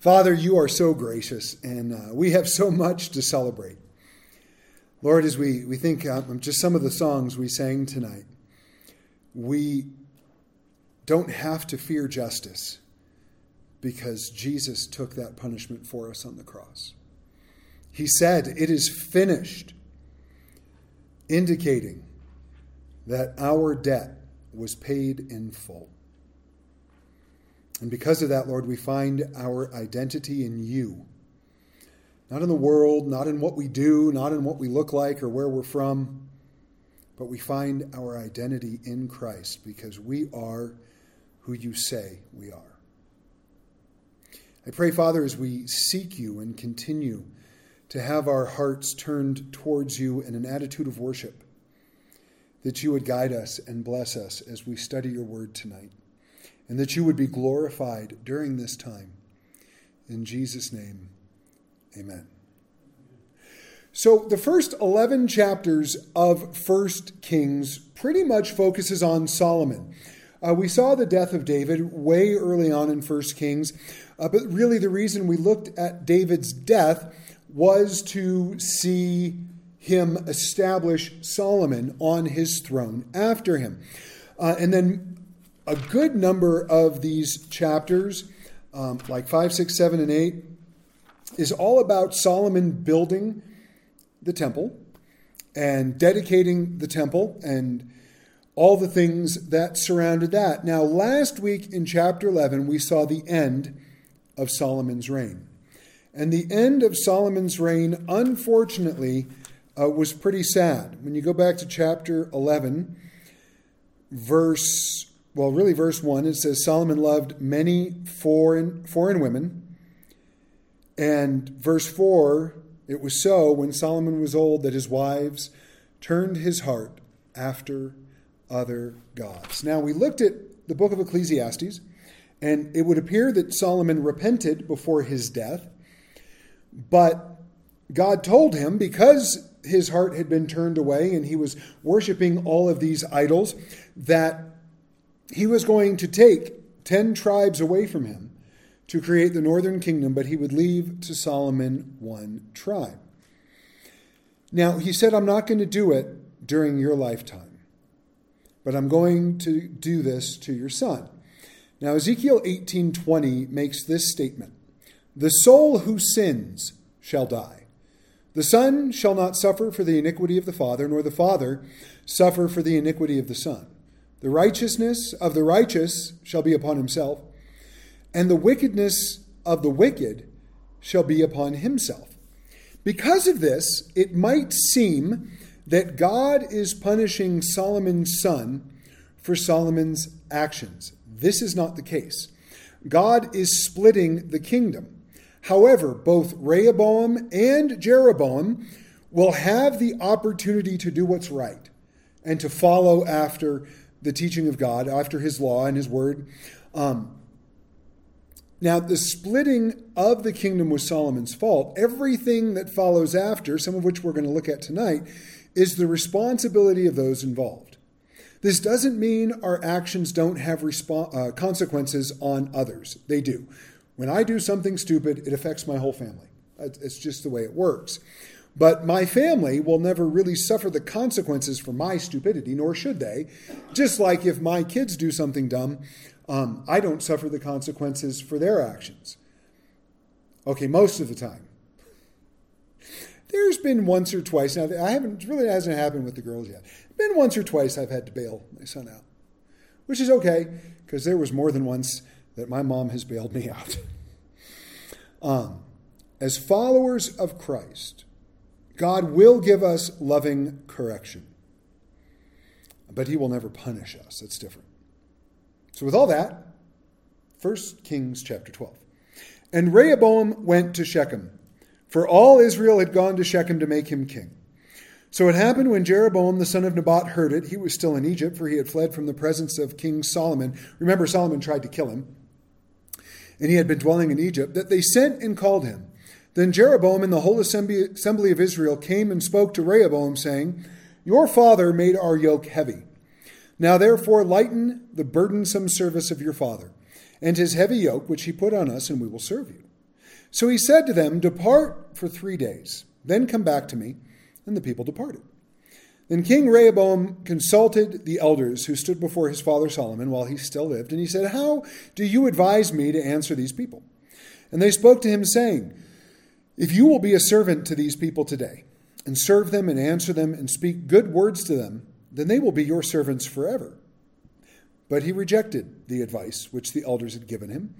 Father, you are so gracious, and uh, we have so much to celebrate. Lord, as we, we think um, just some of the songs we sang tonight, we don't have to fear justice because Jesus took that punishment for us on the cross. He said, It is finished, indicating that our debt was paid in full. And because of that, Lord, we find our identity in you. Not in the world, not in what we do, not in what we look like or where we're from, but we find our identity in Christ because we are who you say we are. I pray, Father, as we seek you and continue to have our hearts turned towards you in an attitude of worship, that you would guide us and bless us as we study your word tonight and that you would be glorified during this time. In Jesus' name, amen. So, the first 11 chapters of First Kings pretty much focuses on Solomon. Uh, we saw the death of David way early on in First Kings, uh, but really the reason we looked at David's death was to see him establish Solomon on his throne after him. Uh, and then a good number of these chapters, um, like 5, 6, 7, and 8, is all about Solomon building the temple and dedicating the temple and all the things that surrounded that. Now, last week in chapter 11, we saw the end of Solomon's reign. And the end of Solomon's reign, unfortunately, uh, was pretty sad. When you go back to chapter 11, verse well, really, verse 1, it says Solomon loved many foreign, foreign women. And verse 4, it was so when Solomon was old that his wives turned his heart after other gods. Now, we looked at the book of Ecclesiastes, and it would appear that Solomon repented before his death, but God told him because his heart had been turned away and he was worshiping all of these idols that he was going to take 10 tribes away from him to create the northern kingdom, but he would leave to Solomon one tribe. Now, he said, I'm not going to do it during your lifetime, but I'm going to do this to your son. Now, Ezekiel 18:20 makes this statement: "The soul who sins shall die. The son shall not suffer for the iniquity of the father, nor the father suffer for the iniquity of the son." The righteousness of the righteous shall be upon himself, and the wickedness of the wicked shall be upon himself. Because of this, it might seem that God is punishing Solomon's son for Solomon's actions. This is not the case. God is splitting the kingdom. However, both Rehoboam and Jeroboam will have the opportunity to do what's right and to follow after the teaching of God, after his law and his word. Um, now, the splitting of the kingdom was Solomon's fault. Everything that follows after, some of which we're going to look at tonight, is the responsibility of those involved. This doesn't mean our actions don't have respo- uh, consequences on others. They do. When I do something stupid, it affects my whole family. It's just the way it works. But my family will never really suffer the consequences for my stupidity, nor should they. Just like if my kids do something dumb, um, I don't suffer the consequences for their actions. Okay, most of the time. There's been once or twice, now I haven't, really hasn't happened with the girls yet. Been once or twice I've had to bail my son out, which is okay, because there was more than once that my mom has bailed me out. um, as followers of Christ, God will give us loving correction, but he will never punish us. That's different. So, with all that, 1 Kings chapter 12. And Rehoboam went to Shechem, for all Israel had gone to Shechem to make him king. So it happened when Jeroboam the son of Nebat heard it, he was still in Egypt, for he had fled from the presence of King Solomon. Remember, Solomon tried to kill him, and he had been dwelling in Egypt, that they sent and called him. Then Jeroboam and the whole assembly of Israel came and spoke to Rehoboam, saying, Your father made our yoke heavy. Now therefore lighten the burdensome service of your father, and his heavy yoke which he put on us, and we will serve you. So he said to them, Depart for three days, then come back to me. And the people departed. Then King Rehoboam consulted the elders who stood before his father Solomon while he still lived, and he said, How do you advise me to answer these people? And they spoke to him, saying, If you will be a servant to these people today, and serve them and answer them and speak good words to them, then they will be your servants forever. But he rejected the advice which the elders had given him,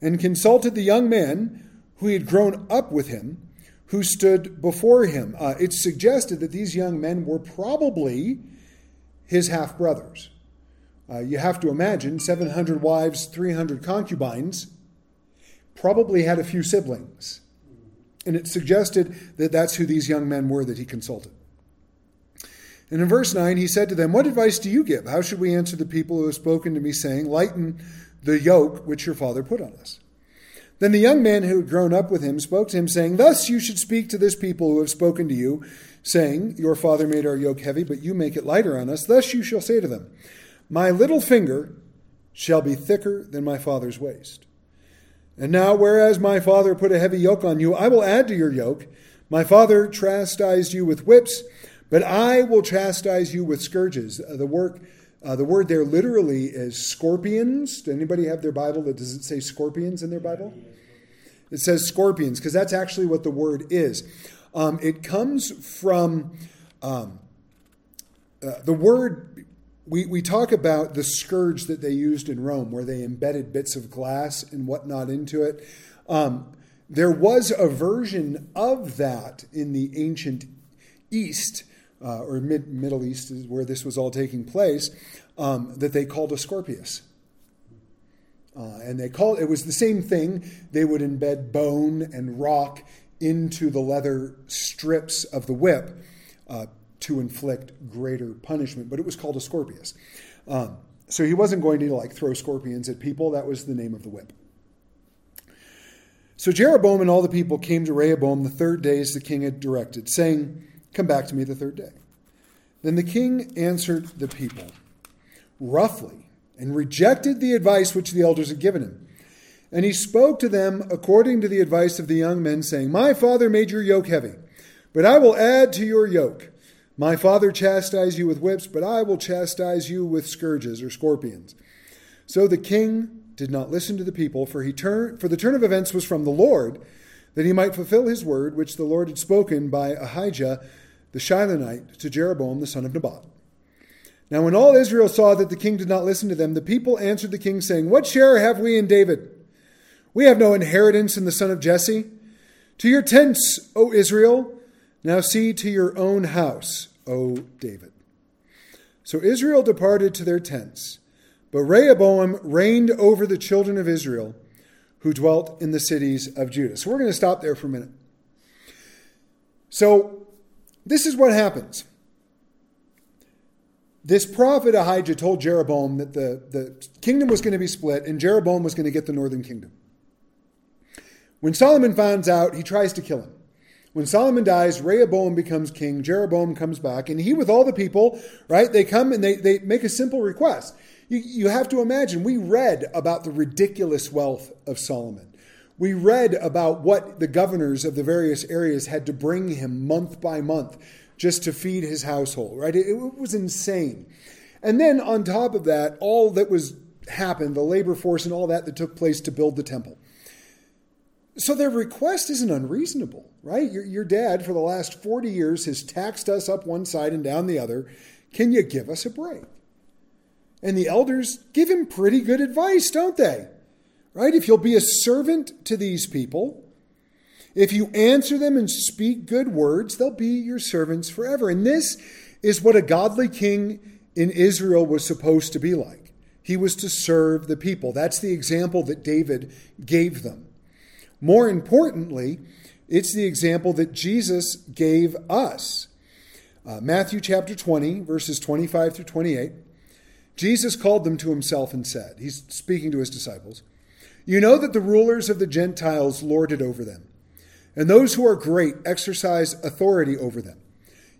and consulted the young man who had grown up with him who stood before him. Uh, it's suggested that these young men were probably his half brothers. Uh, you have to imagine 700 wives, 300 concubines, probably had a few siblings. And it suggested that that's who these young men were that he consulted. And in verse 9, he said to them, What advice do you give? How should we answer the people who have spoken to me, saying, Lighten the yoke which your father put on us? Then the young man who had grown up with him spoke to him, saying, Thus you should speak to this people who have spoken to you, saying, Your father made our yoke heavy, but you make it lighter on us. Thus you shall say to them, My little finger shall be thicker than my father's waist. And now, whereas my father put a heavy yoke on you, I will add to your yoke. My father chastised you with whips, but I will chastise you with scourges. Uh, the work uh, the word there literally is scorpions. Does anybody have their Bible that does it say scorpions in their Bible? It says scorpions because that's actually what the word is. Um, it comes from um, uh, the word. We, we talk about the scourge that they used in Rome, where they embedded bits of glass and whatnot into it. Um, there was a version of that in the ancient East uh, or mid, Middle East is where this was all taking place, um, that they called a scorpius. Uh, and they called it was the same thing. They would embed bone and rock into the leather strips of the whip uh, to inflict greater punishment, but it was called a scorpius. Um, so he wasn't going to like throw scorpions at people. That was the name of the whip. So Jeroboam and all the people came to Rehoboam the third day as the king had directed, saying, Come back to me the third day. Then the king answered the people roughly and rejected the advice which the elders had given him. And he spoke to them according to the advice of the young men, saying, My father made your yoke heavy, but I will add to your yoke. My father chastised you with whips, but I will chastise you with scourges or scorpions. So the king did not listen to the people, for he turned, for the turn of events was from the Lord, that he might fulfill his word which the Lord had spoken by Ahijah the Shilonite to Jeroboam the son of Nebat. Now, when all Israel saw that the king did not listen to them, the people answered the king, saying, What share have we in David? We have no inheritance in the son of Jesse. To your tents, O Israel. Now see to your own house, O David. So Israel departed to their tents, but Rehoboam reigned over the children of Israel who dwelt in the cities of Judah. So we're going to stop there for a minute. So this is what happens. This prophet Ahijah told Jeroboam that the, the kingdom was going to be split and Jeroboam was going to get the northern kingdom. When Solomon finds out, he tries to kill him. When Solomon dies, Rehoboam becomes king, Jeroboam comes back, and he, with all the people, right, they come and they, they make a simple request. You, you have to imagine, we read about the ridiculous wealth of Solomon. We read about what the governors of the various areas had to bring him month by month just to feed his household, right? It, it was insane. And then on top of that, all that was happened, the labor force and all that that took place to build the temple. So their request isn't unreasonable, right? Your, your dad, for the last 40 years, has taxed us up one side and down the other. Can you give us a break? And the elders give him pretty good advice, don't they? right? If you'll be a servant to these people, if you answer them and speak good words, they'll be your servants forever. And this is what a godly king in Israel was supposed to be like. He was to serve the people. That's the example that David gave them. More importantly, it's the example that Jesus gave us. Uh, Matthew chapter 20, verses 25 through 28. Jesus called them to himself and said, He's speaking to his disciples, you know that the rulers of the Gentiles lord it over them, and those who are great exercise authority over them.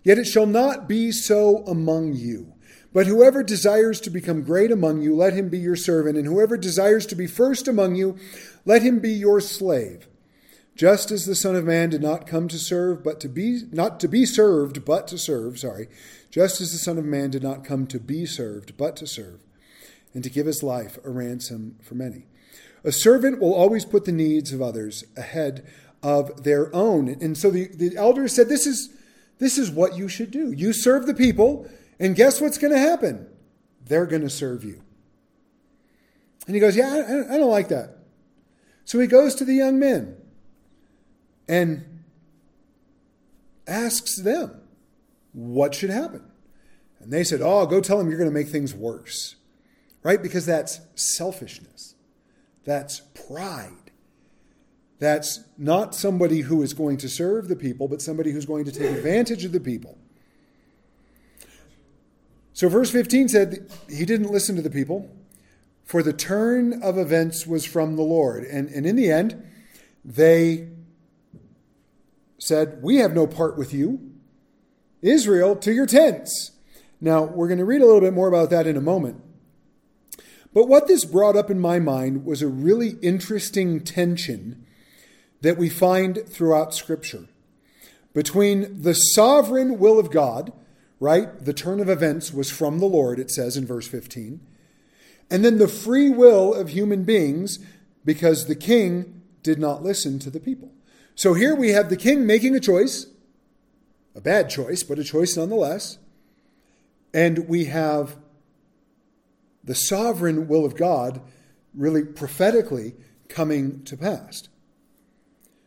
Yet it shall not be so among you. But whoever desires to become great among you, let him be your servant, and whoever desires to be first among you, let him be your slave just as the Son of Man did not come to serve, but to be, not to be served, but to serve, sorry, just as the Son of Man did not come to be served, but to serve, and to give his life a ransom for many. A servant will always put the needs of others ahead of their own. And so the, the elders said, this is, this is what you should do. You serve the people, and guess what's going to happen? They're going to serve you. And he goes, Yeah, I, I don't like that. So he goes to the young men and asks them, What should happen? And they said, Oh, go tell them you're going to make things worse. Right? Because that's selfishness. That's pride. That's not somebody who is going to serve the people, but somebody who's going to take advantage of the people. So, verse 15 said he didn't listen to the people, for the turn of events was from the Lord. And, and in the end, they said, We have no part with you. Israel, to your tents. Now, we're going to read a little bit more about that in a moment. But what this brought up in my mind was a really interesting tension that we find throughout Scripture between the sovereign will of God, right? The turn of events was from the Lord, it says in verse 15, and then the free will of human beings because the king did not listen to the people. So here we have the king making a choice, a bad choice, but a choice nonetheless. And we have the sovereign will of God really prophetically coming to pass.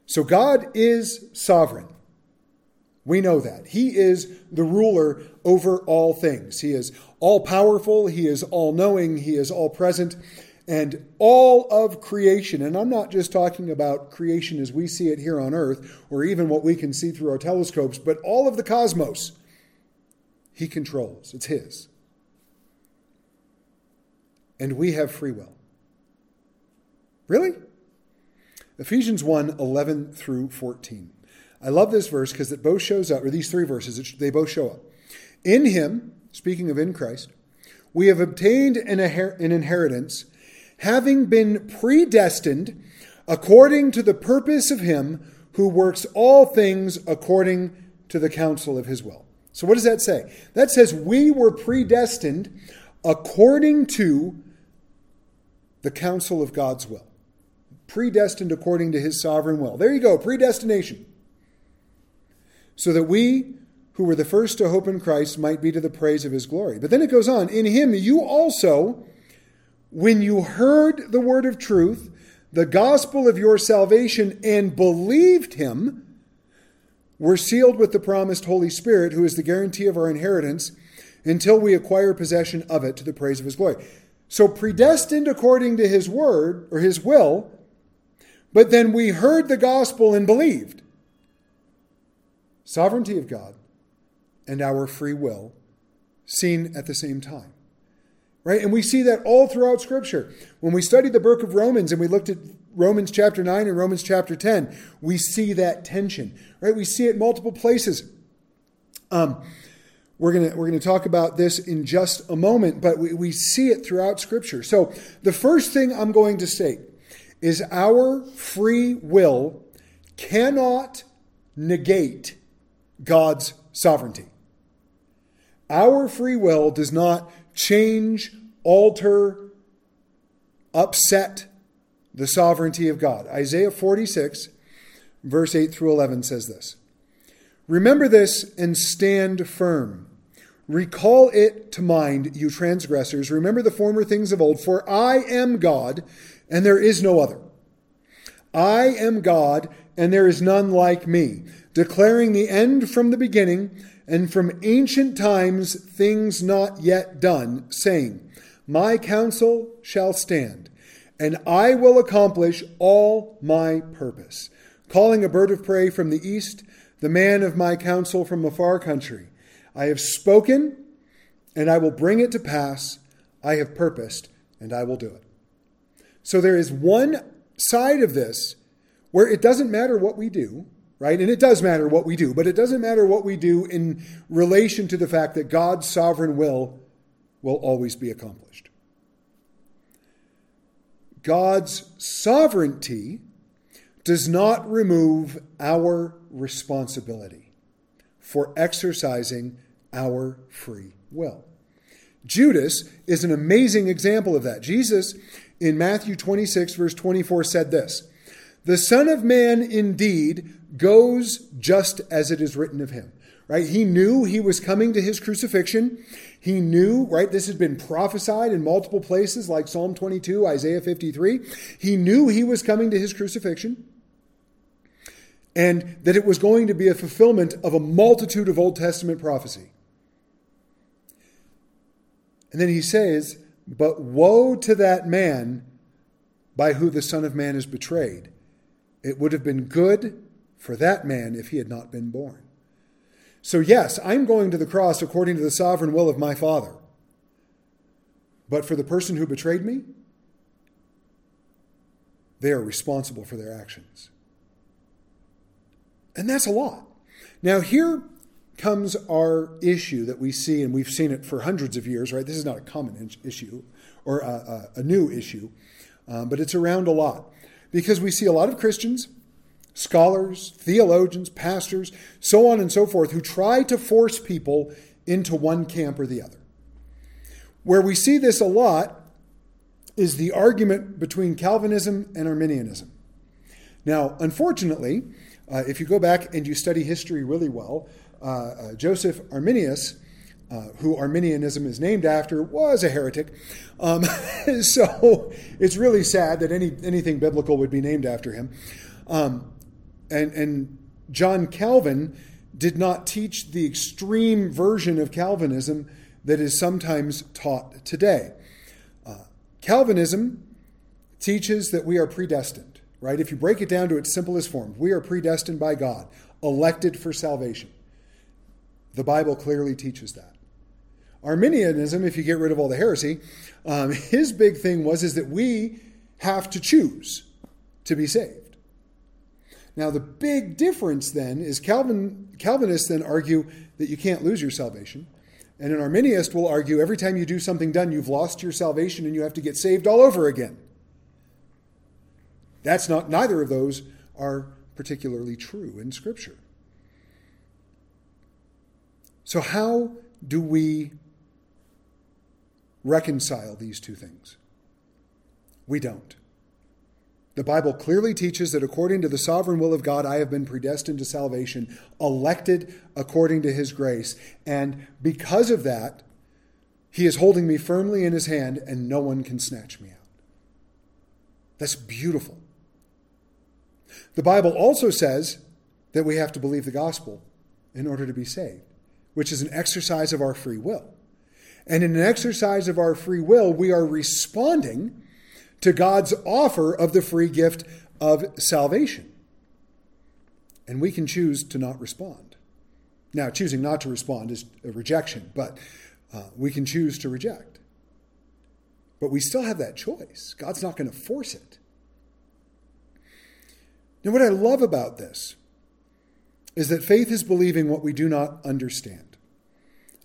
So God is sovereign. We know that. He is the ruler over all things. He is all powerful, He is all knowing, He is all present, and all of creation. And I'm not just talking about creation as we see it here on earth, or even what we can see through our telescopes, but all of the cosmos. He controls, it's His and we have free will. Really? Ephesians 1 11 through 14. I love this verse because it both shows up, or these three verses, they both show up. In him, speaking of in Christ, we have obtained an, an inheritance, having been predestined according to the purpose of him who works all things according to the counsel of his will. So, what does that say? That says we were predestined according to the counsel of God's will. Predestined according to his sovereign will. There you go, predestination. So that we who were the first to hope in Christ might be to the praise of his glory. But then it goes on In him you also, when you heard the word of truth, the gospel of your salvation, and believed him, were sealed with the promised Holy Spirit, who is the guarantee of our inheritance until we acquire possession of it to the praise of his glory. So predestined according to his word or his will, but then we heard the gospel and believed. Sovereignty of God and our free will seen at the same time. Right? And we see that all throughout Scripture. When we studied the book of Romans and we looked at Romans chapter 9 and Romans chapter 10, we see that tension. Right? We see it multiple places. Um, we're going to we're to talk about this in just a moment, but we, we see it throughout Scripture. So, the first thing I'm going to state is our free will cannot negate God's sovereignty. Our free will does not change, alter, upset the sovereignty of God. Isaiah 46, verse 8 through 11 says this. Remember this and stand firm. Recall it to mind, you transgressors. Remember the former things of old, for I am God, and there is no other. I am God, and there is none like me, declaring the end from the beginning, and from ancient times things not yet done, saying, My counsel shall stand, and I will accomplish all my purpose. Calling a bird of prey from the east, the man of my counsel from a far country. I have spoken, and I will bring it to pass. I have purposed, and I will do it. So there is one side of this where it doesn't matter what we do, right? And it does matter what we do, but it doesn't matter what we do in relation to the fact that God's sovereign will will always be accomplished. God's sovereignty does not remove our responsibility for exercising our free will. Judas is an amazing example of that. Jesus, in Matthew 26, verse 24, said this The Son of Man indeed goes just as it is written of him. Right? He knew he was coming to his crucifixion. He knew, right? This had been prophesied in multiple places like Psalm 22, Isaiah 53. He knew he was coming to his crucifixion and that it was going to be a fulfillment of a multitude of Old Testament prophecy. And then he says, But woe to that man by who the Son of Man is betrayed. It would have been good for that man if he had not been born. So, yes, I'm going to the cross according to the sovereign will of my Father. But for the person who betrayed me, they are responsible for their actions. And that's a lot. Now, here comes our issue that we see, and we've seen it for hundreds of years, right? This is not a common issue or a, a, a new issue, um, but it's around a lot because we see a lot of Christians, scholars, theologians, pastors, so on and so forth, who try to force people into one camp or the other. Where we see this a lot is the argument between Calvinism and Arminianism. Now, unfortunately, uh, if you go back and you study history really well, uh, uh, Joseph Arminius, uh, who Arminianism is named after, was a heretic. Um, so it's really sad that any anything biblical would be named after him. Um, and, and John Calvin did not teach the extreme version of Calvinism that is sometimes taught today. Uh, Calvinism teaches that we are predestined right? If you break it down to its simplest form, we are predestined by God, elected for salvation. The Bible clearly teaches that. Arminianism, if you get rid of all the heresy, um, his big thing was is that we have to choose to be saved. Now, the big difference then is Calvin, Calvinists then argue that you can't lose your salvation. And an Arminianist will argue every time you do something done, you've lost your salvation and you have to get saved all over again. That's not, neither of those are particularly true in Scripture. So, how do we reconcile these two things? We don't. The Bible clearly teaches that according to the sovereign will of God, I have been predestined to salvation, elected according to his grace. And because of that, he is holding me firmly in his hand, and no one can snatch me out. That's beautiful. The Bible also says that we have to believe the gospel in order to be saved, which is an exercise of our free will. And in an exercise of our free will, we are responding to God's offer of the free gift of salvation. And we can choose to not respond. Now, choosing not to respond is a rejection, but uh, we can choose to reject. But we still have that choice. God's not going to force it. Now, what I love about this is that faith is believing what we do not understand.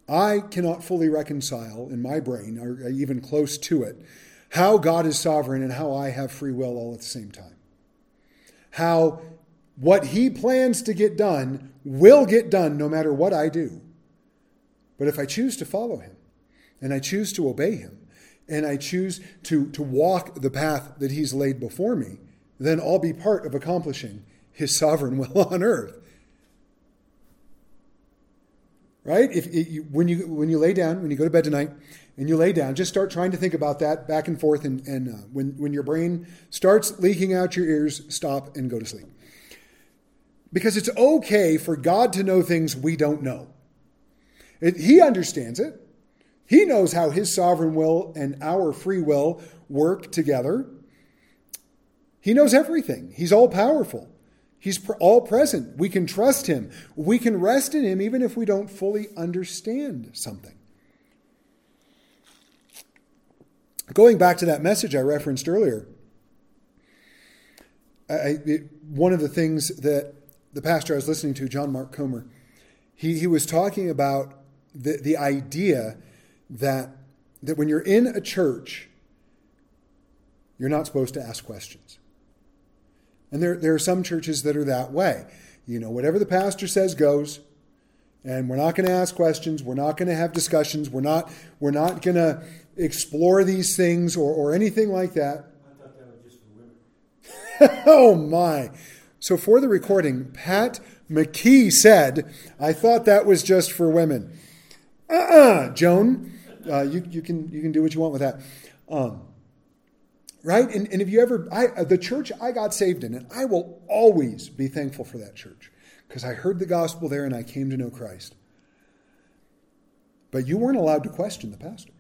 I cannot fully reconcile in my brain, or even close to it, how God is sovereign and how I have free will all at the same time. How what He plans to get done will get done no matter what I do. But if I choose to follow Him and I choose to obey Him and I choose to, to walk the path that He's laid before me, then I'll be part of accomplishing his sovereign will on earth. Right? If, you, when you when you lay down, when you go to bed tonight, and you lay down, just start trying to think about that back and forth. And, and uh, when when your brain starts leaking out your ears, stop and go to sleep. Because it's okay for God to know things we don't know. It, he understands it. He knows how His sovereign will and our free will work together. He knows everything. He's all powerful. He's all present. We can trust him. We can rest in him even if we don't fully understand something. Going back to that message I referenced earlier, I, it, one of the things that the pastor I was listening to, John Mark Comer, he, he was talking about the, the idea that, that when you're in a church, you're not supposed to ask questions. And there, there are some churches that are that way. You know, whatever the pastor says goes, and we're not going to ask questions. We're not going to have discussions. We're not, we're not going to explore these things or, or anything like that. I thought that was just for women. oh, my. So, for the recording, Pat McKee said, I thought that was just for women. Uh uh Joan, uh, you, you, can, you can do what you want with that. Um, right? And, and if you ever, I, the church I got saved in, and I will always be thankful for that church because I heard the gospel there and I came to know Christ. But you weren't allowed to question the pastor.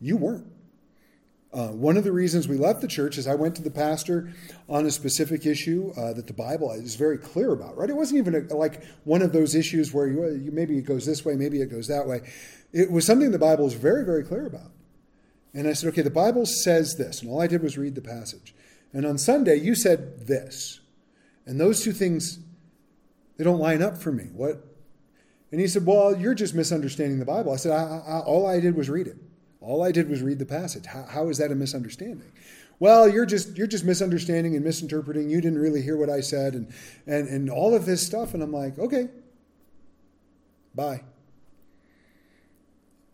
You weren't. Uh, one of the reasons we left the church is I went to the pastor on a specific issue uh, that the Bible is very clear about, right? It wasn't even a, like one of those issues where you, maybe it goes this way, maybe it goes that way. It was something the Bible is very, very clear about. And I said, okay, the Bible says this. And all I did was read the passage. And on Sunday, you said this. And those two things they don't line up for me. What? And he said, Well, you're just misunderstanding the Bible. I said, I, I, All I did was read it. All I did was read the passage. How, how is that a misunderstanding? Well, you're just you're just misunderstanding and misinterpreting. You didn't really hear what I said, and and and all of this stuff. And I'm like, okay, bye.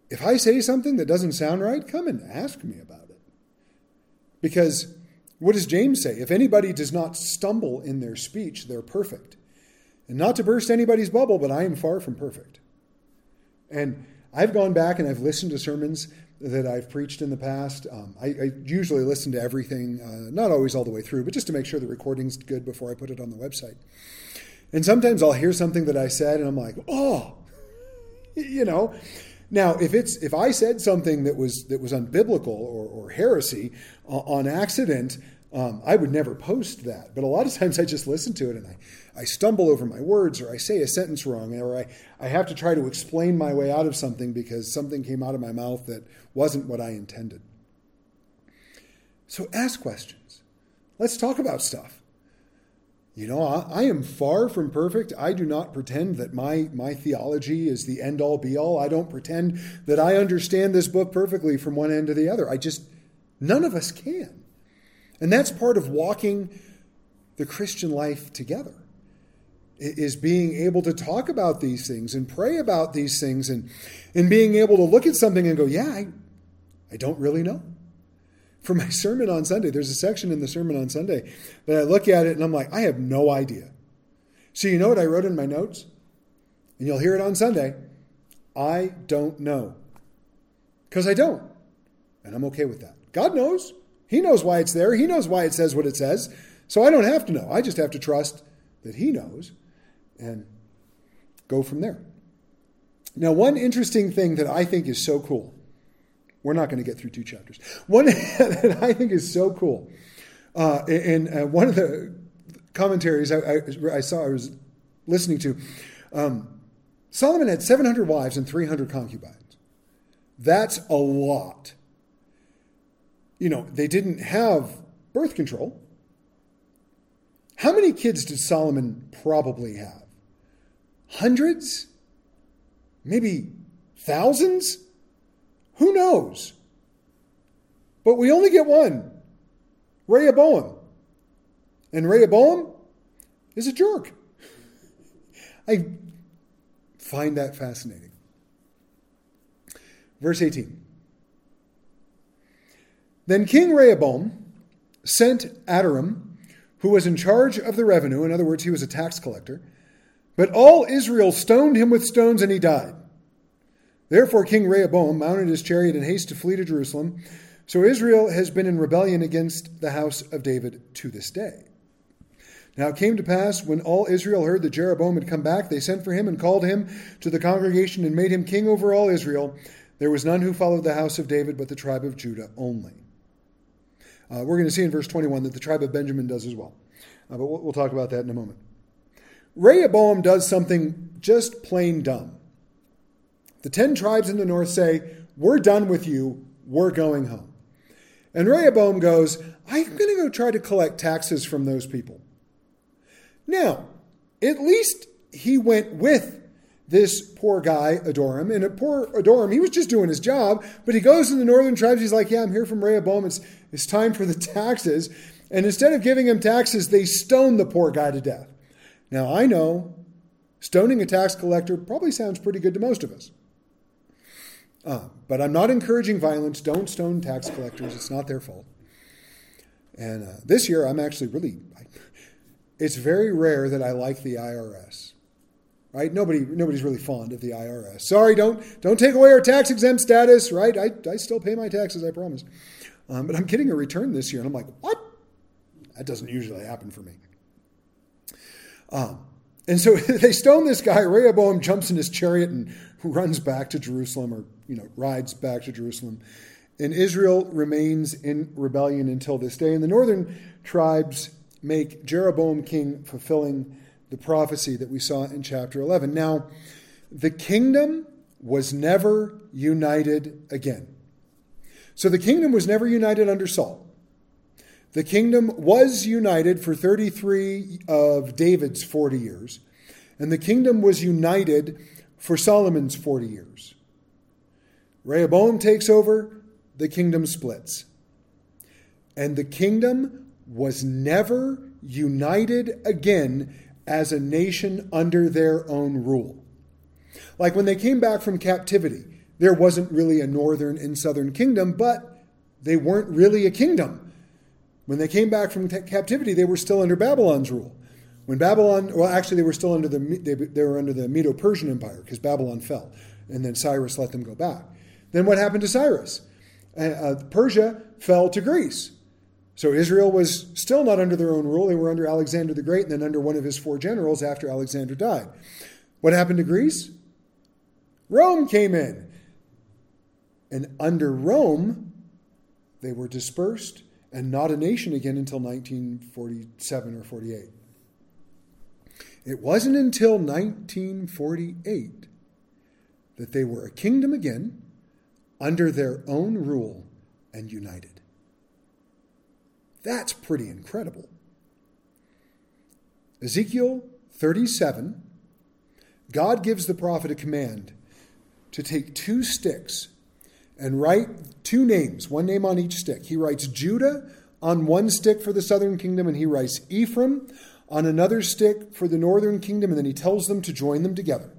If I say something that doesn't sound right, come and ask me about it. Because what does James say? If anybody does not stumble in their speech, they're perfect. And not to burst anybody's bubble, but I am far from perfect. And I've gone back and I've listened to sermons that I've preached in the past. Um, I, I, usually listen to everything, uh, not always all the way through, but just to make sure the recording's good before I put it on the website. And sometimes I'll hear something that I said and I'm like, oh, you know. Now, if it's if I said something that was that was unbiblical or, or heresy uh, on accident, um, I would never post that. But a lot of times I just listen to it and I I stumble over my words or I say a sentence wrong or I, I have to try to explain my way out of something because something came out of my mouth that wasn't what I intended. So ask questions. Let's talk about stuff. You know, I, I, am far from perfect. I do not pretend that my, my theology is the end all be all. I don't pretend that I understand this book perfectly from one end to the other. I just, none of us can. And that's part of walking the Christian life together is being able to talk about these things and pray about these things and, and being able to look at something and go, yeah, I, I don't really know. For my sermon on Sunday, there's a section in the sermon on Sunday that I look at it and I'm like, I have no idea. So, you know what I wrote in my notes? And you'll hear it on Sunday. I don't know. Because I don't. And I'm okay with that. God knows. He knows why it's there. He knows why it says what it says. So I don't have to know. I just have to trust that He knows and go from there. Now, one interesting thing that I think is so cool, we're not going to get through two chapters. One that I think is so cool, uh, uh, one of the commentaries I, I, I, saw, I was listening to, um, Solomon had 700 wives and 300 concubines. That's a lot. You know, they didn't have birth control. How many kids did Solomon probably have? Hundreds? Maybe thousands? Who knows? But we only get one Rehoboam. And Rehoboam is a jerk. I find that fascinating. Verse 18. Then King Rehoboam sent Adoram, who was in charge of the revenue, in other words, he was a tax collector, but all Israel stoned him with stones, and he died. Therefore, King Rehoboam mounted his chariot in haste to flee to Jerusalem. So Israel has been in rebellion against the house of David to this day. Now it came to pass, when all Israel heard that Jeroboam had come back, they sent for him and called him to the congregation and made him king over all Israel. There was none who followed the house of David but the tribe of Judah only. Uh, we're going to see in verse 21 that the tribe of Benjamin does as well. Uh, but we'll, we'll talk about that in a moment. Rehoboam does something just plain dumb. The ten tribes in the north say, We're done with you, we're going home. And Rehoboam goes, I'm going to go try to collect taxes from those people. Now, at least he went with this poor guy, Adoram. And a poor Adoram, he was just doing his job, but he goes to the northern tribes. He's like, Yeah, I'm here from Rehoboam. It's, it's time for the taxes. And instead of giving him taxes, they stone the poor guy to death. Now, I know stoning a tax collector probably sounds pretty good to most of us. Uh, but I'm not encouraging violence. Don't stone tax collectors, it's not their fault. And uh, this year, I'm actually really, I, it's very rare that I like the IRS. Right? Nobody, nobody's really fond of the IRS. Sorry, don't, don't take away our tax exempt status, right? I, I still pay my taxes, I promise. Um, but I'm getting a return this year, and I'm like, what? That doesn't usually happen for me. Um, and so they stone this guy. Rehoboam jumps in his chariot and runs back to Jerusalem, or you know, rides back to Jerusalem. And Israel remains in rebellion until this day. And the northern tribes make Jeroboam king, fulfilling the prophecy that we saw in chapter 11. Now, the kingdom was never united again. So the kingdom was never united under Saul. The kingdom was united for 33 of David's 40 years, and the kingdom was united for Solomon's 40 years. Rehoboam takes over, the kingdom splits. And the kingdom was never united again as a nation under their own rule. Like when they came back from captivity, there wasn't really a northern and southern kingdom, but they weren't really a kingdom. When they came back from captivity, they were still under Babylon's rule. When Babylon, well, actually, they were still under the they, they were under the Medo-Persian Empire because Babylon fell, and then Cyrus let them go back. Then what happened to Cyrus? Uh, uh, Persia fell to Greece. So Israel was still not under their own rule. They were under Alexander the Great and then under one of his four generals after Alexander died. What happened to Greece? Rome came in. And under Rome, they were dispersed and not a nation again until 1947 or 48. It wasn't until 1948 that they were a kingdom again under their own rule and united. That's pretty incredible. Ezekiel 37, God gives the prophet a command to take two sticks and write two names, one name on each stick. He writes Judah on one stick for the southern kingdom, and he writes Ephraim on another stick for the northern kingdom, and then he tells them to join them together.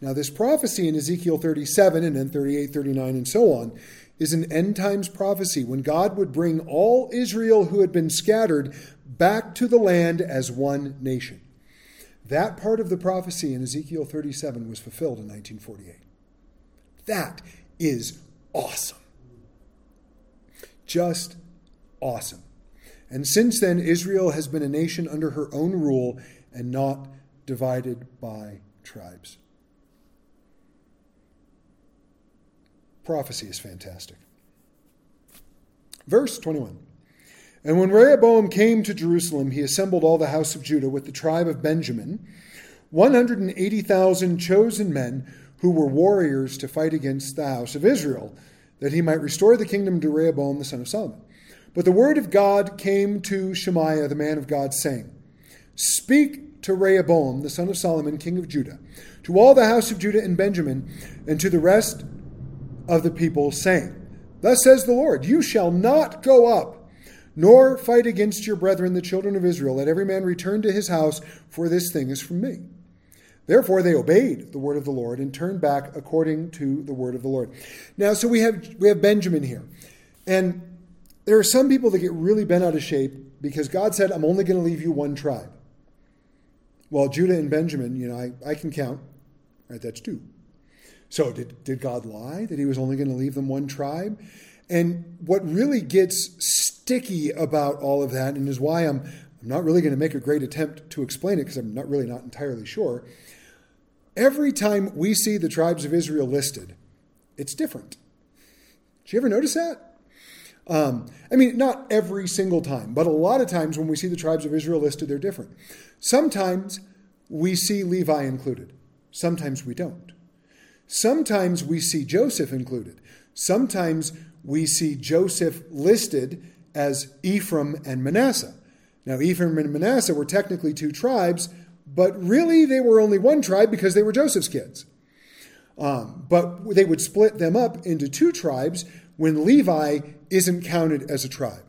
Now, this prophecy in Ezekiel 37 and then 38, 39, and so on is an end times prophecy when God would bring all Israel who had been scattered back to the land as one nation. That part of the prophecy in Ezekiel 37 was fulfilled in 1948. That is awesome. Just awesome. And since then, Israel has been a nation under her own rule and not divided by tribes. Prophecy is fantastic. Verse 21. And when Rehoboam came to Jerusalem, he assembled all the house of Judah with the tribe of Benjamin, 180,000 chosen men who were warriors to fight against the house of Israel, that he might restore the kingdom to Rehoboam the son of Solomon. But the word of God came to Shemaiah, the man of God, saying, Speak to Rehoboam, the son of Solomon, king of Judah, to all the house of Judah and Benjamin, and to the rest of the people, saying, Thus says the Lord, You shall not go up, nor fight against your brethren, the children of Israel. Let every man return to his house, for this thing is from me. Therefore, they obeyed the word of the Lord and turned back according to the word of the Lord. Now, so we have we have Benjamin here, and there are some people that get really bent out of shape because God said, "I'm only going to leave you one tribe." Well, Judah and Benjamin, you know, I, I can count. Right, that's two. So, did, did God lie that he was only going to leave them one tribe? And what really gets sticky about all of that, and is why I'm, I'm not really going to make a great attempt to explain it because I'm not really not entirely sure. Every time we see the tribes of Israel listed, it's different. Did you ever notice that? Um, I mean, not every single time, but a lot of times when we see the tribes of Israel listed, they're different. Sometimes we see Levi included, sometimes we don't. Sometimes we see Joseph included. Sometimes we see Joseph listed as Ephraim and Manasseh. Now, Ephraim and Manasseh were technically two tribes, but really they were only one tribe because they were Joseph's kids. Um, but they would split them up into two tribes when Levi isn't counted as a tribe.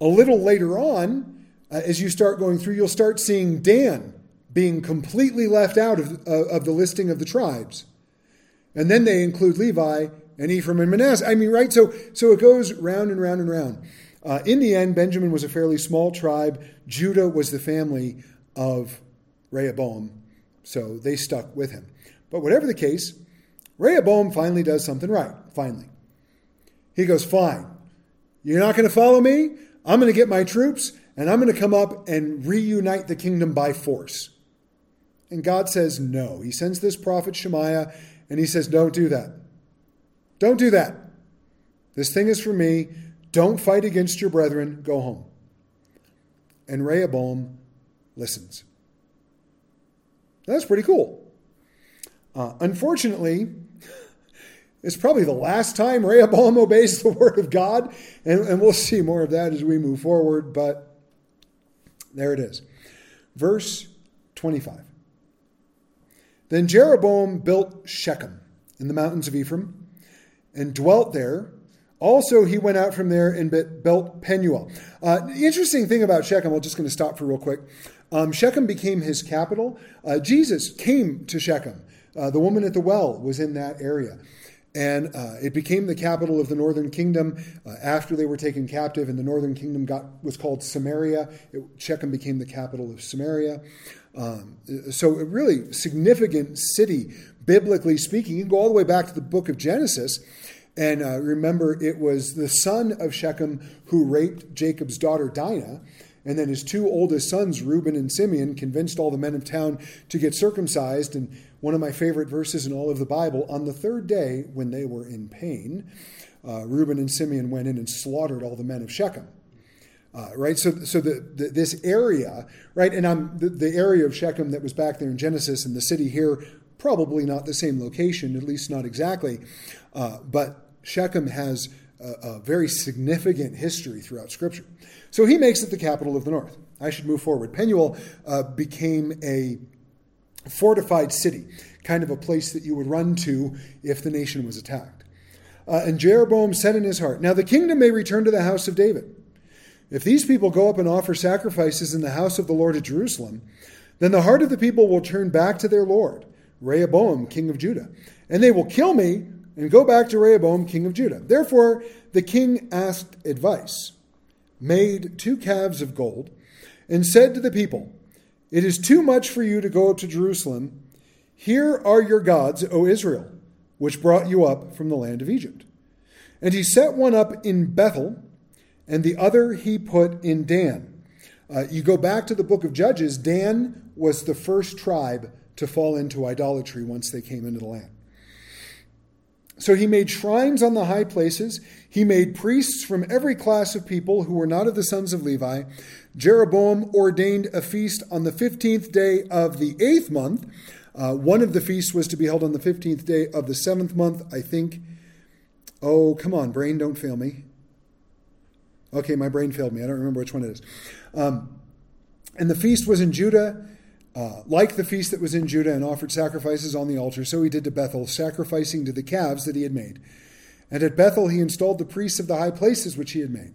A little later on, uh, as you start going through, you'll start seeing Dan being completely left out of, uh, of the listing of the tribes. And then they include Levi and Ephraim and Manasseh. I mean, right? So, so it goes round and round and round. Uh, in the end, Benjamin was a fairly small tribe. Judah was the family of Rehoboam, so they stuck with him. But whatever the case, Rehoboam finally does something right. Finally. He goes, Fine. You're not going to follow me? I'm going to get my troops and I'm going to come up and reunite the kingdom by force. And God says, No. He sends this prophet Shemaiah and he says, Don't do that. Don't do that. This thing is for me. Don't fight against your brethren. Go home. And Rehoboam listens. That's pretty cool. Uh, unfortunately, it's probably the last time Rehoboam obeys the word of God, and, and we'll see more of that as we move forward, but there it is. Verse 25. Then Jeroboam built Shechem in the mountains of Ephraim and dwelt there. Also, he went out from there and built Penuel. Uh, interesting thing about Shechem, I'm just going to stop for real quick. Um, Shechem became his capital. Uh, Jesus came to Shechem. Uh, the woman at the well was in that area. And uh, it became the capital of the northern kingdom uh, after they were taken captive, and the northern kingdom got was called Samaria. It, Shechem became the capital of Samaria. Um, so, a really significant city, biblically speaking. You can go all the way back to the book of Genesis. And uh, remember, it was the son of Shechem who raped Jacob's daughter Dinah. And then his two oldest sons, Reuben and Simeon, convinced all the men of town to get circumcised. And one of my favorite verses in all of the Bible on the third day, when they were in pain, uh, Reuben and Simeon went in and slaughtered all the men of Shechem. Uh, right, so so the, the, this area, right, and I'm the, the area of Shechem that was back there in Genesis, and the city here, probably not the same location, at least not exactly, uh, but Shechem has a, a very significant history throughout Scripture. So he makes it the capital of the north. I should move forward. Penuel uh, became a fortified city, kind of a place that you would run to if the nation was attacked. Uh, and Jeroboam said in his heart, Now the kingdom may return to the house of David. If these people go up and offer sacrifices in the house of the Lord at Jerusalem, then the heart of the people will turn back to their Lord, Rehoboam, king of Judah, and they will kill me and go back to Rehoboam, king of Judah. Therefore, the king asked advice, made two calves of gold, and said to the people, It is too much for you to go up to Jerusalem. Here are your gods, O Israel, which brought you up from the land of Egypt. And he set one up in Bethel and the other he put in Dan. Uh, you go back to the book of Judges, Dan was the first tribe to fall into idolatry once they came into the land. So he made shrines on the high places. He made priests from every class of people who were not of the sons of Levi. Jeroboam ordained a feast on the 15th day of the eighth month. Uh, one of the feasts was to be held on the 15th day of the seventh month, I think. Oh, come on, brain, don't fail me. Okay, my brain failed me. I don't remember which one it is. Um, and the feast was in Judah, uh, like the feast that was in Judah, and offered sacrifices on the altar. So he did to Bethel, sacrificing to the calves that he had made. And at Bethel he installed the priests of the high places which he had made.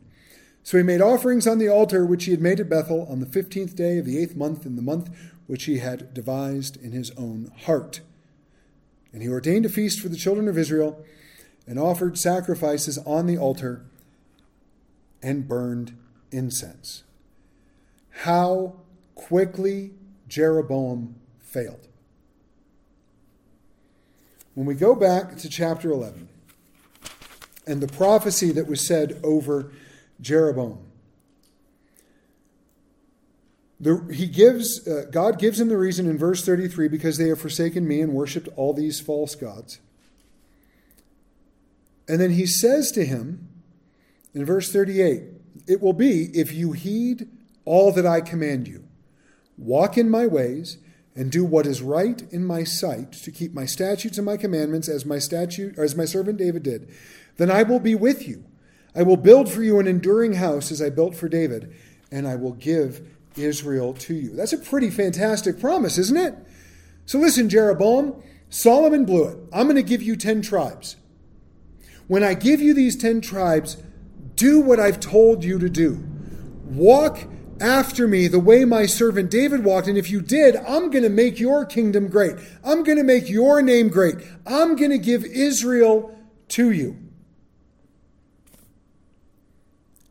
So he made offerings on the altar which he had made at Bethel on the fifteenth day of the eighth month in the month which he had devised in his own heart. And he ordained a feast for the children of Israel and offered sacrifices on the altar and burned incense. How quickly Jeroboam failed. When we go back to chapter 11 and the prophecy that was said over Jeroboam, the, he gives, uh, God gives him the reason in verse 33 because they have forsaken me and worshipped all these false gods. And then he says to him, in verse 38, it will be if you heed all that I command you, walk in my ways, and do what is right in my sight to keep my statutes and my commandments as my statute as my servant David did, then I will be with you. I will build for you an enduring house as I built for David, and I will give Israel to you. That's a pretty fantastic promise, isn't it? So listen, Jeroboam, Solomon blew it. I'm going to give you 10 tribes. When I give you these 10 tribes, do what I've told you to do. walk after me the way my servant David walked. And if you did, I'm going to make your kingdom great. I'm going to make your name great. I'm going to give Israel to you.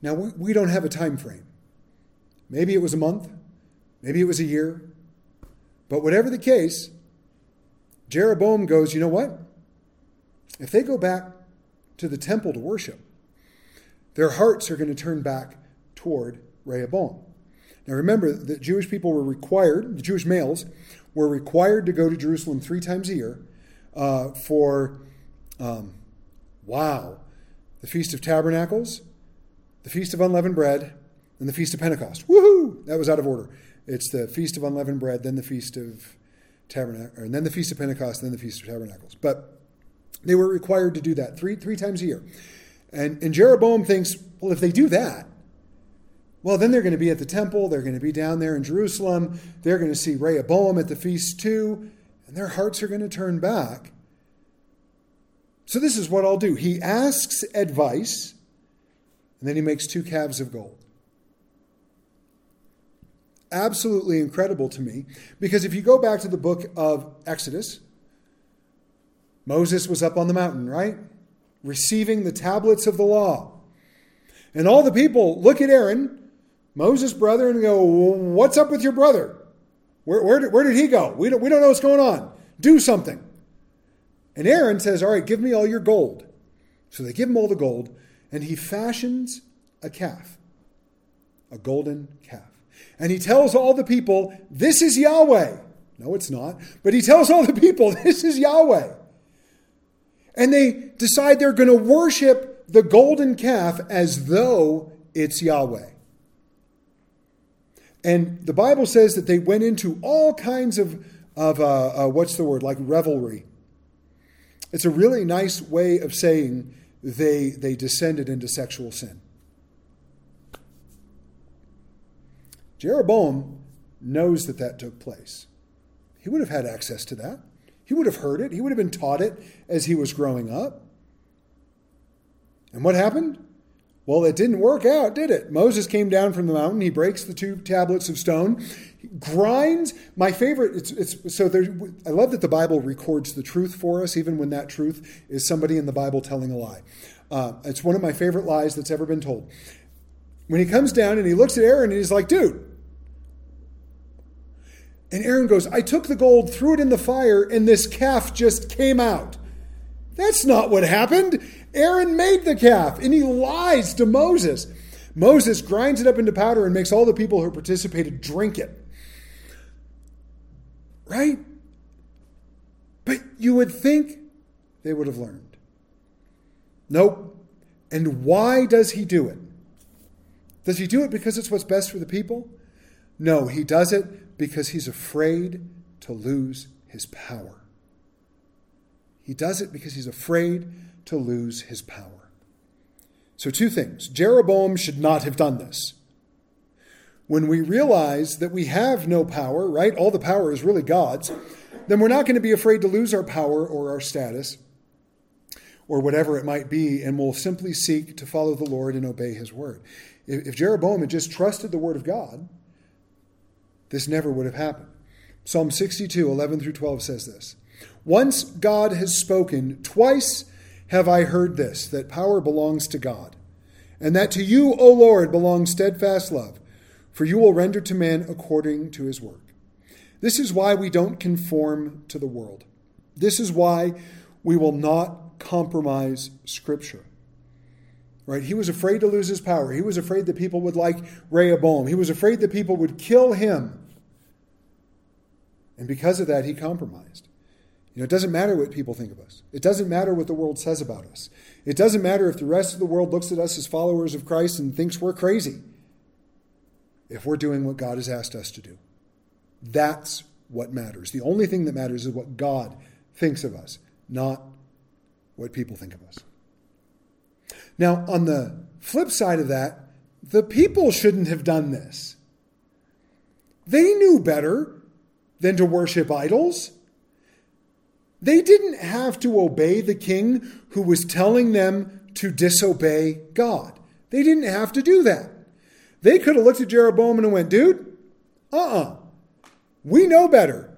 Now, we don't have a time frame. Maybe it was a month, maybe it was a year. But whatever the case, Jeroboam goes, you know what? If they go back to the temple to worship, their hearts are going to turn back toward Rehoboam. Now remember that Jewish people were required, the Jewish males were required to go to Jerusalem three times a year uh, for, um, wow, the Feast of Tabernacles, the Feast of Unleavened Bread, and the Feast of Pentecost. Woohoo! That was out of order. It's the Feast of Unleavened Bread, then the Feast of Tabernacle, and then the Feast of Pentecost, then the Feast of Tabernacles. But they were required to do that three three times a year. And, and Jeroboam thinks, well, if they do that, well, then they're going to be at the temple. They're going to be down there in Jerusalem. They're going to see Rehoboam at the feast too, and their hearts are going to turn back. So, this is what I'll do. He asks advice, and then he makes two calves of gold. Absolutely incredible to me, because if you go back to the book of Exodus, Moses was up on the mountain, right? Receiving the tablets of the law. And all the people look at Aaron Moses' brother and go, What's up with your brother? Where, where, did, where did he go? We don't, we don't know what's going on. Do something. And Aaron says, All right, give me all your gold. So they give him all the gold, and he fashions a calf, a golden calf. And he tells all the people, This is Yahweh. No, it's not. But he tells all the people, This is Yahweh. And they decide they're going to worship the golden calf as though it's Yahweh. And the Bible says that they went into all kinds of, of uh, uh, what's the word, like revelry. It's a really nice way of saying they, they descended into sexual sin. Jeroboam knows that that took place. He would have had access to that. He would have heard it. He would have been taught it as he was growing up. And what happened? Well, it didn't work out, did it? Moses came down from the mountain. He breaks the two tablets of stone, grinds. My favorite. It's, it's so there. I love that the Bible records the truth for us, even when that truth is somebody in the Bible telling a lie. Uh, it's one of my favorite lies that's ever been told. When he comes down and he looks at Aaron and he's like, "Dude." And Aaron goes, I took the gold, threw it in the fire, and this calf just came out. That's not what happened. Aaron made the calf, and he lies to Moses. Moses grinds it up into powder and makes all the people who participated drink it. Right? But you would think they would have learned. Nope. And why does he do it? Does he do it because it's what's best for the people? No, he does it because he's afraid to lose his power. He does it because he's afraid to lose his power. So, two things Jeroboam should not have done this. When we realize that we have no power, right? All the power is really God's, then we're not going to be afraid to lose our power or our status or whatever it might be, and we'll simply seek to follow the Lord and obey his word. If Jeroboam had just trusted the word of God, this never would have happened. Psalm 62, 11 through 12 says this Once God has spoken, twice have I heard this, that power belongs to God, and that to you, O Lord, belongs steadfast love, for you will render to man according to his work. This is why we don't conform to the world. This is why we will not compromise Scripture. Right? He was afraid to lose his power. He was afraid that people would like Rehoboam. He was afraid that people would kill him. And because of that, he compromised. You know, it doesn't matter what people think of us. It doesn't matter what the world says about us. It doesn't matter if the rest of the world looks at us as followers of Christ and thinks we're crazy. If we're doing what God has asked us to do, that's what matters. The only thing that matters is what God thinks of us, not what people think of us. Now, on the flip side of that, the people shouldn't have done this. They knew better than to worship idols. They didn't have to obey the king who was telling them to disobey God. They didn't have to do that. They could have looked at Jeroboam and went, dude, uh uh-uh. uh We know better.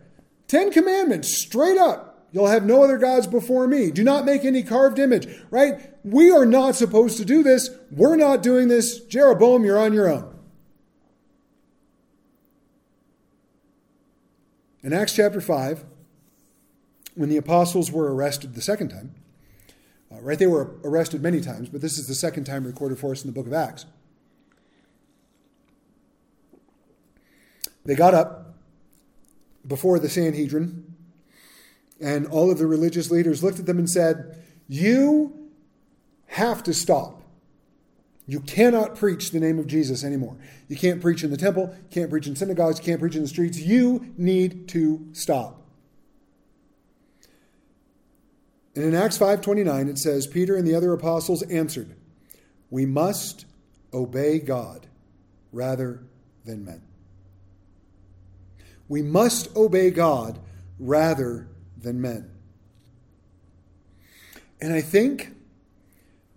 Ten Commandments, straight up. You'll have no other gods before me. Do not make any carved image, right? We are not supposed to do this. We're not doing this. Jeroboam, you're on your own. In Acts chapter 5, when the apostles were arrested the second time, uh, right, they were arrested many times, but this is the second time recorded for us in the book of Acts. They got up before the Sanhedrin, and all of the religious leaders looked at them and said, You have to stop. You cannot preach the name of Jesus anymore. You can't preach in the temple, can't preach in synagogues, can't preach in the streets. You need to stop. And in Acts 5:29 it says Peter and the other apostles answered, "We must obey God rather than men." We must obey God rather than men. And I think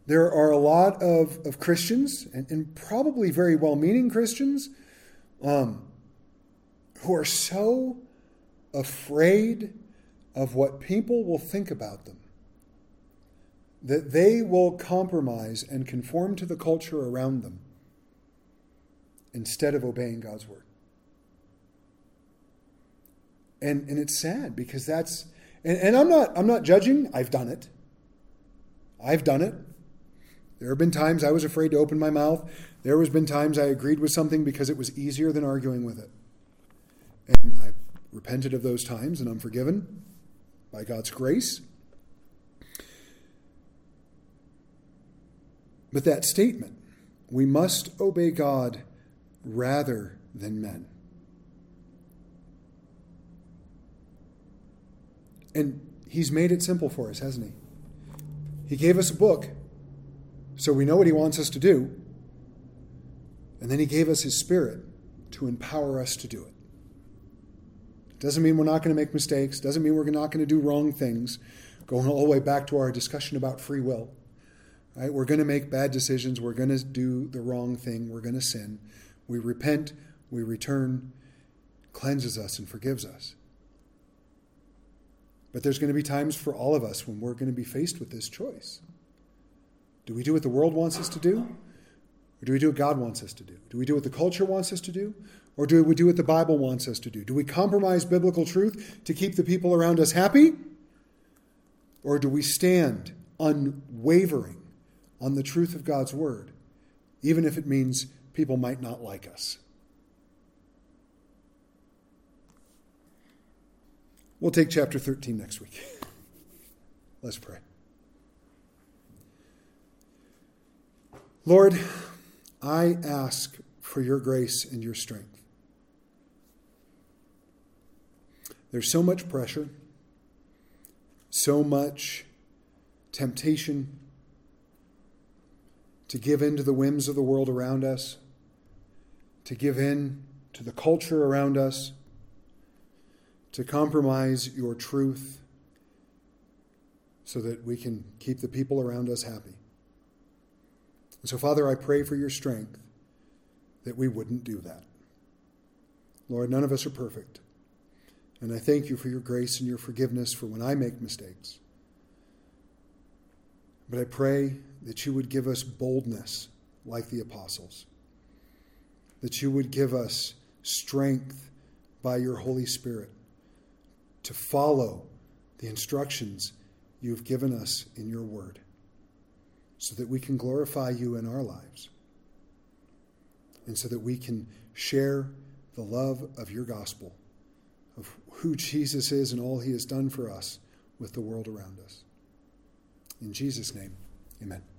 there are a lot of, of Christians, and, and probably very well meaning Christians, um, who are so afraid of what people will think about them that they will compromise and conform to the culture around them instead of obeying God's word. And, and it's sad because that's and, and I'm not I'm not judging. I've done it. I've done it. There have been times I was afraid to open my mouth. There has been times I agreed with something because it was easier than arguing with it. And I repented of those times and I'm forgiven by God's grace. But that statement, we must obey God rather than men. And he's made it simple for us, hasn't he? He gave us a book so we know what he wants us to do. And then he gave us his spirit to empower us to do it. Doesn't mean we're not going to make mistakes, doesn't mean we're not going to do wrong things. Going all the way back to our discussion about free will. Right? We're going to make bad decisions, we're going to do the wrong thing, we're going to sin. We repent, we return, cleanses us and forgives us. But there's going to be times for all of us when we're going to be faced with this choice. Do we do what the world wants us to do? Or do we do what God wants us to do? Do we do what the culture wants us to do? Or do we do what the Bible wants us to do? Do we compromise biblical truth to keep the people around us happy? Or do we stand unwavering on the truth of God's word, even if it means people might not like us? We'll take chapter 13 next week. Let's pray. Lord, I ask for your grace and your strength. There's so much pressure, so much temptation to give in to the whims of the world around us, to give in to the culture around us, to compromise your truth so that we can keep the people around us happy. And so, Father, I pray for your strength that we wouldn't do that. Lord, none of us are perfect. And I thank you for your grace and your forgiveness for when I make mistakes. But I pray that you would give us boldness like the apostles, that you would give us strength by your Holy Spirit to follow the instructions you've given us in your word so that we can glorify you in our lives and so that we can share the love of your gospel, of who Jesus is and all he has done for us with the world around us. In Jesus' name, amen.